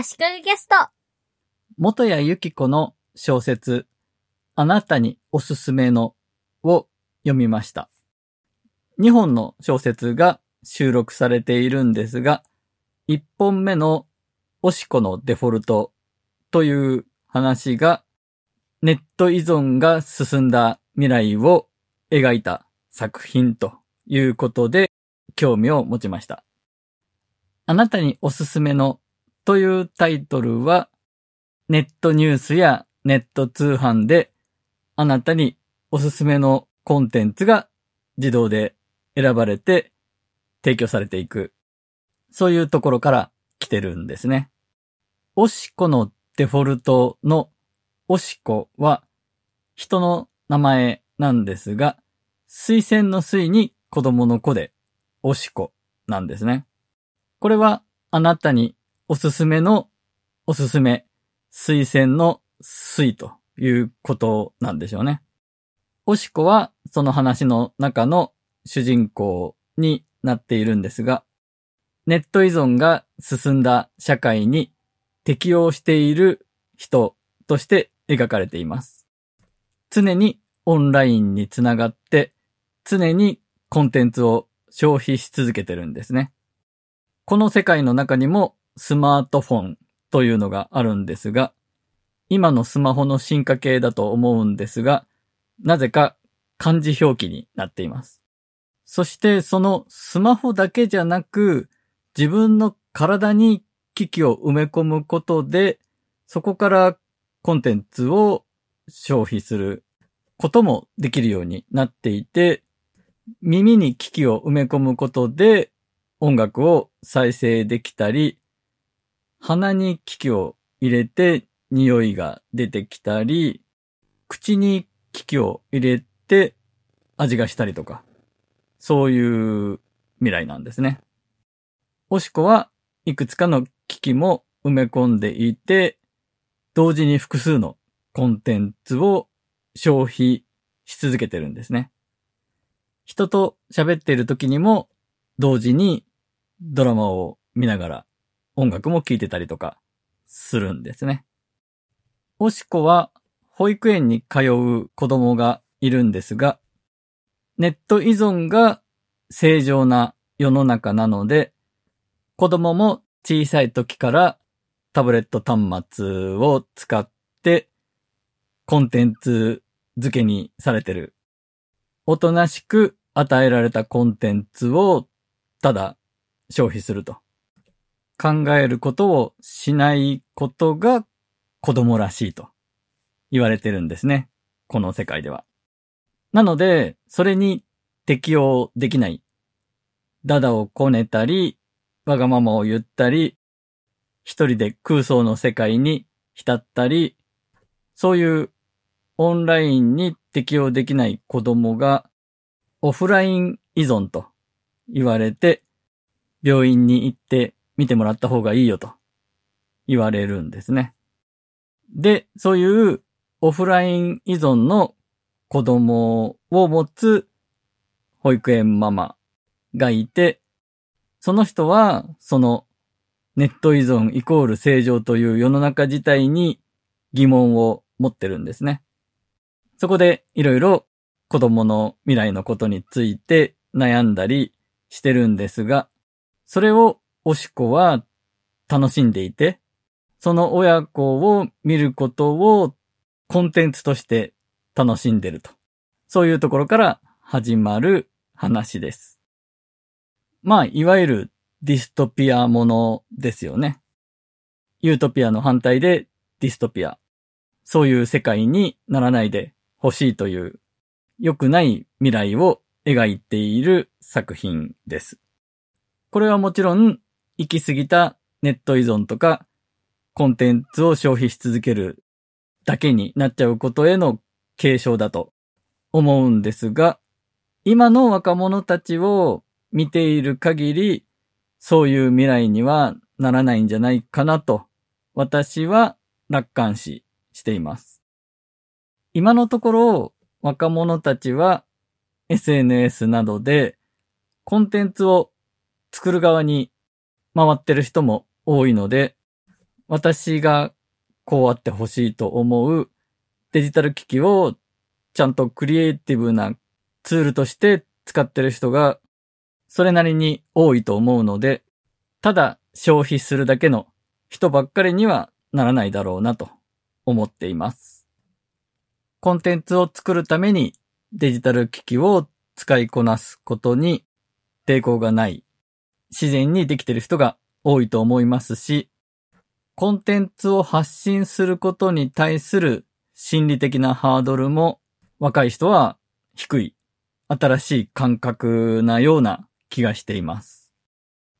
足利ゲスト。元谷由紀子の小説、あなたにおすすめのを読みました。2本の小説が収録されているんですが、1本目のおしこのデフォルトという話がネット依存が進んだ未来を描いた作品ということで興味を持ちました。あなたにおすすめのというタイトルはネットニュースやネット通販であなたにおすすめのコンテンツが自動で選ばれて提供されていく。そういうところから来てるんですね。おしこのデフォルトのおしこは人の名前なんですが、水仙の水に子供の子でおしこなんですね。これはあなたにおすすめのおすすめ、水仙の水ということなんでしょうね。おしこはその話の中の主人公になっているんですが、ネット依存が進んだ社会に適応している人として描かれています。常にオンラインにつながって、常にコンテンツを消費し続けてるんですね。この世界の中にもスマートフォンというのがあるんですが、今のスマホの進化系だと思うんですが、なぜか漢字表記になっています。そしてそのスマホだけじゃなく、自分の体に機器を埋め込むことで、そこからコンテンツを消費することもできるようになっていて、耳に機器を埋め込むことで音楽を再生できたり、鼻に機器を入れて匂いが出てきたり、口に機器を入れて味がしたりとか、そういう未来なんですね。おしこはいくつかの機器も埋め込んでいて、同時に複数のコンテンツを消費し続けてるんですね。人と喋っている時にも同時にドラマを見ながら音楽も聴いてたりとかするんですね。おしこは保育園に通う子供がいるんですが、ネット依存が正常な世の中なので、子供も小さい時からタブレット端末を使ってコンテンツ付けにされてる。おとなしく与えられたコンテンツをただ消費すると。考えることをしないことが子供らしいと言われてるんですね。この世界では。なので、それに適応できない。ダダをこねたり、わがままを言ったり、一人で空想の世界に浸ったり、そういうオンラインに適応できない子供がオフライン依存と言われて、病院に行って見てもらった方がいいよと言われるんですね。で、そういうオフライン依存の子供を持つ保育園ママがいて、その人はそのネット依存イコール正常という世の中自体に疑問を持ってるんですね。そこでいろいろ子供の未来のことについて悩んだりしてるんですが、それをおしこは楽しんでいて、その親子を見ることをコンテンツとして楽しんでると。そういうところから始まる話です。まあ、いわゆるディストピアものですよね。ユートピアの反対でディストピア。そういう世界にならないでほしいという良くない未来を描いている作品です。これはもちろん行き過ぎたネット依存とかコンテンツを消費し続けるだけになっちゃうことへの警鐘だと思うんですが、今の若者たちを見ている限り、そういう未来にはならないんじゃないかなと、私は楽観視しています。今のところ、若者たちは SNS などでコンテンツを作る側に回ってる人も多いので、私がこうあってほしいと思うデジタル機器をちゃんとクリエイティブなツールとして使ってる人がそれなりに多いと思うので、ただ消費するだけの人ばっかりにはならないだろうなと思っています。コンテンツを作るためにデジタル機器を使いこなすことに抵抗がない自然にできてる人が多いと思いますし、コンテンツを発信することに対する心理的なハードルも若い人は低い、新しい感覚なような気がしています。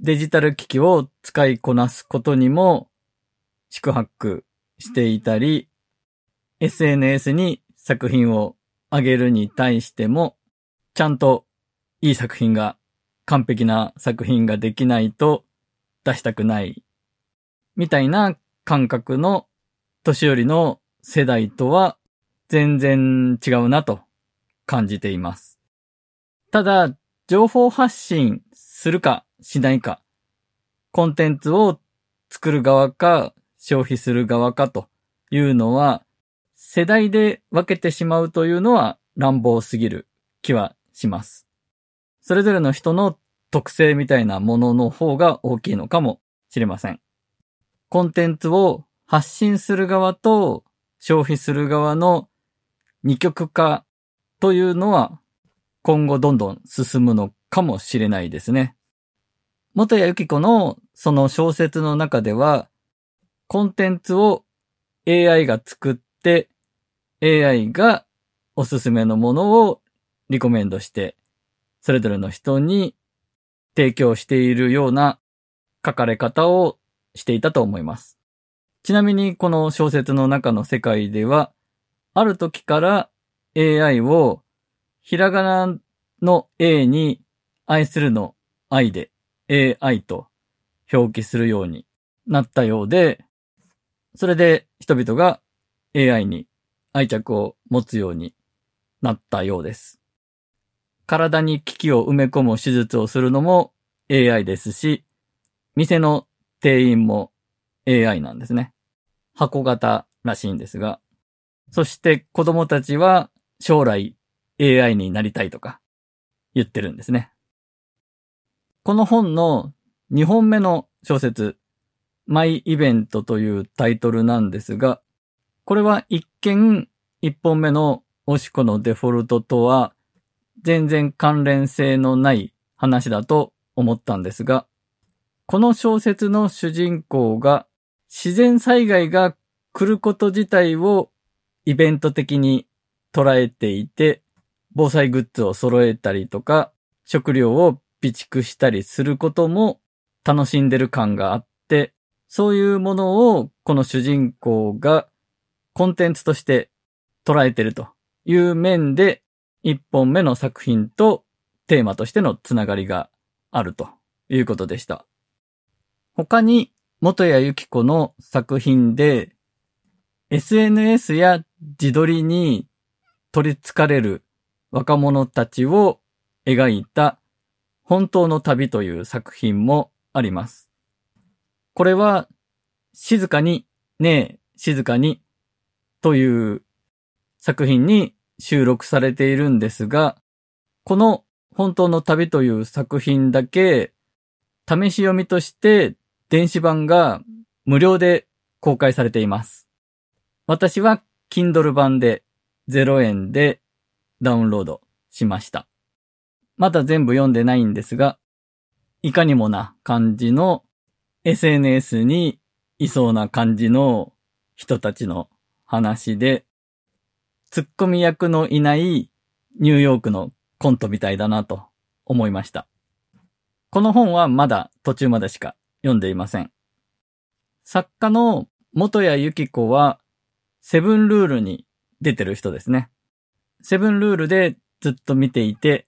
デジタル機器を使いこなすことにも宿泊していたり、SNS に作品を上げるに対しても、ちゃんといい作品が、完璧な作品ができないと出したくない、みたいな感覚の年寄りの世代とは全然違うなと感じています。ただ、情報発信するかしないか、コンテンツを作る側か消費する側かというのは、世代で分けてしまうというのは乱暴すぎる気はします。それぞれの人の特性みたいなものの方が大きいのかもしれません。コンテンツを発信する側と消費する側の二極化というのは今後どんどん進むのかもしれないですね。元谷由紀子のその小説の中では、コンテンツを AI が作って、AI がおすすめのものをリコメンドして、それぞれの人に提供しているような書かれ方をしていたと思います。ちなみにこの小説の中の世界では、ある時から AI をひらがなの A に愛するの愛で AI と表記するようになったようで、それで人々が AI に愛着を持つようになったようです。体に機器を埋め込む手術をするのも AI ですし、店の店員も AI なんですね。箱型らしいんですが、そして子供たちは将来 AI になりたいとか言ってるんですね。この本の2本目の小説、マイイベントというタイトルなんですが、これは一見1本目のオシコのデフォルトとは全然関連性のない話だと思ったんですが、この小説の主人公が自然災害が来ること自体をイベント的に捉えていて、防災グッズを揃えたりとか、食料を備蓄したりすることも楽しんでる感があって、そういうものをこの主人公がコンテンツとして捉えてるという面で、一本目の作品とテーマとしてのつながりがあるということでした。他に、元谷由紀子の作品で、SNS や自撮りに取り憑かれる若者たちを描いた本当の旅という作品もあります。これは静かに、ねえ、静かにという作品に収録されているんですが、この本当の旅という作品だけ試し読みとして電子版が無料で公開されています。私は Kindle 版で0円でダウンロードしました。まだ全部読んでないんですが、いかにもな感じの SNS にいそうな感じの人たちの話で、ツッコミ役のいないニューヨークのコントみたいだなと思いました。この本はまだ途中までしか読んでいません。作家の元谷由紀子はセブンルールに出てる人ですね。セブンルールでずっと見ていて、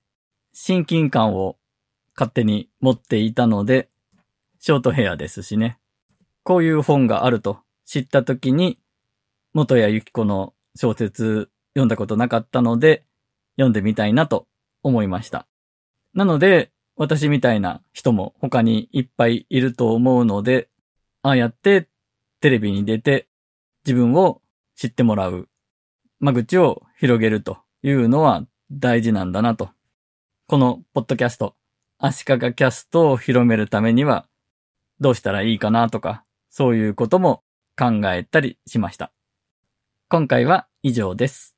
親近感を勝手に持っていたので、ショートヘアですしね。こういう本があると知った時に、元谷由紀子の小説読んだことなかったので、読んでみたいなと思いました。なので、私みたいな人も他にいっぱいいると思うので、ああやってテレビに出て自分を知ってもらう、間口を広げるというのは大事なんだなと。このポッドキャスト、足利キャストを広めるためにはどうしたらいいかなとか、そういうことも考えたりしました。今回は以上です。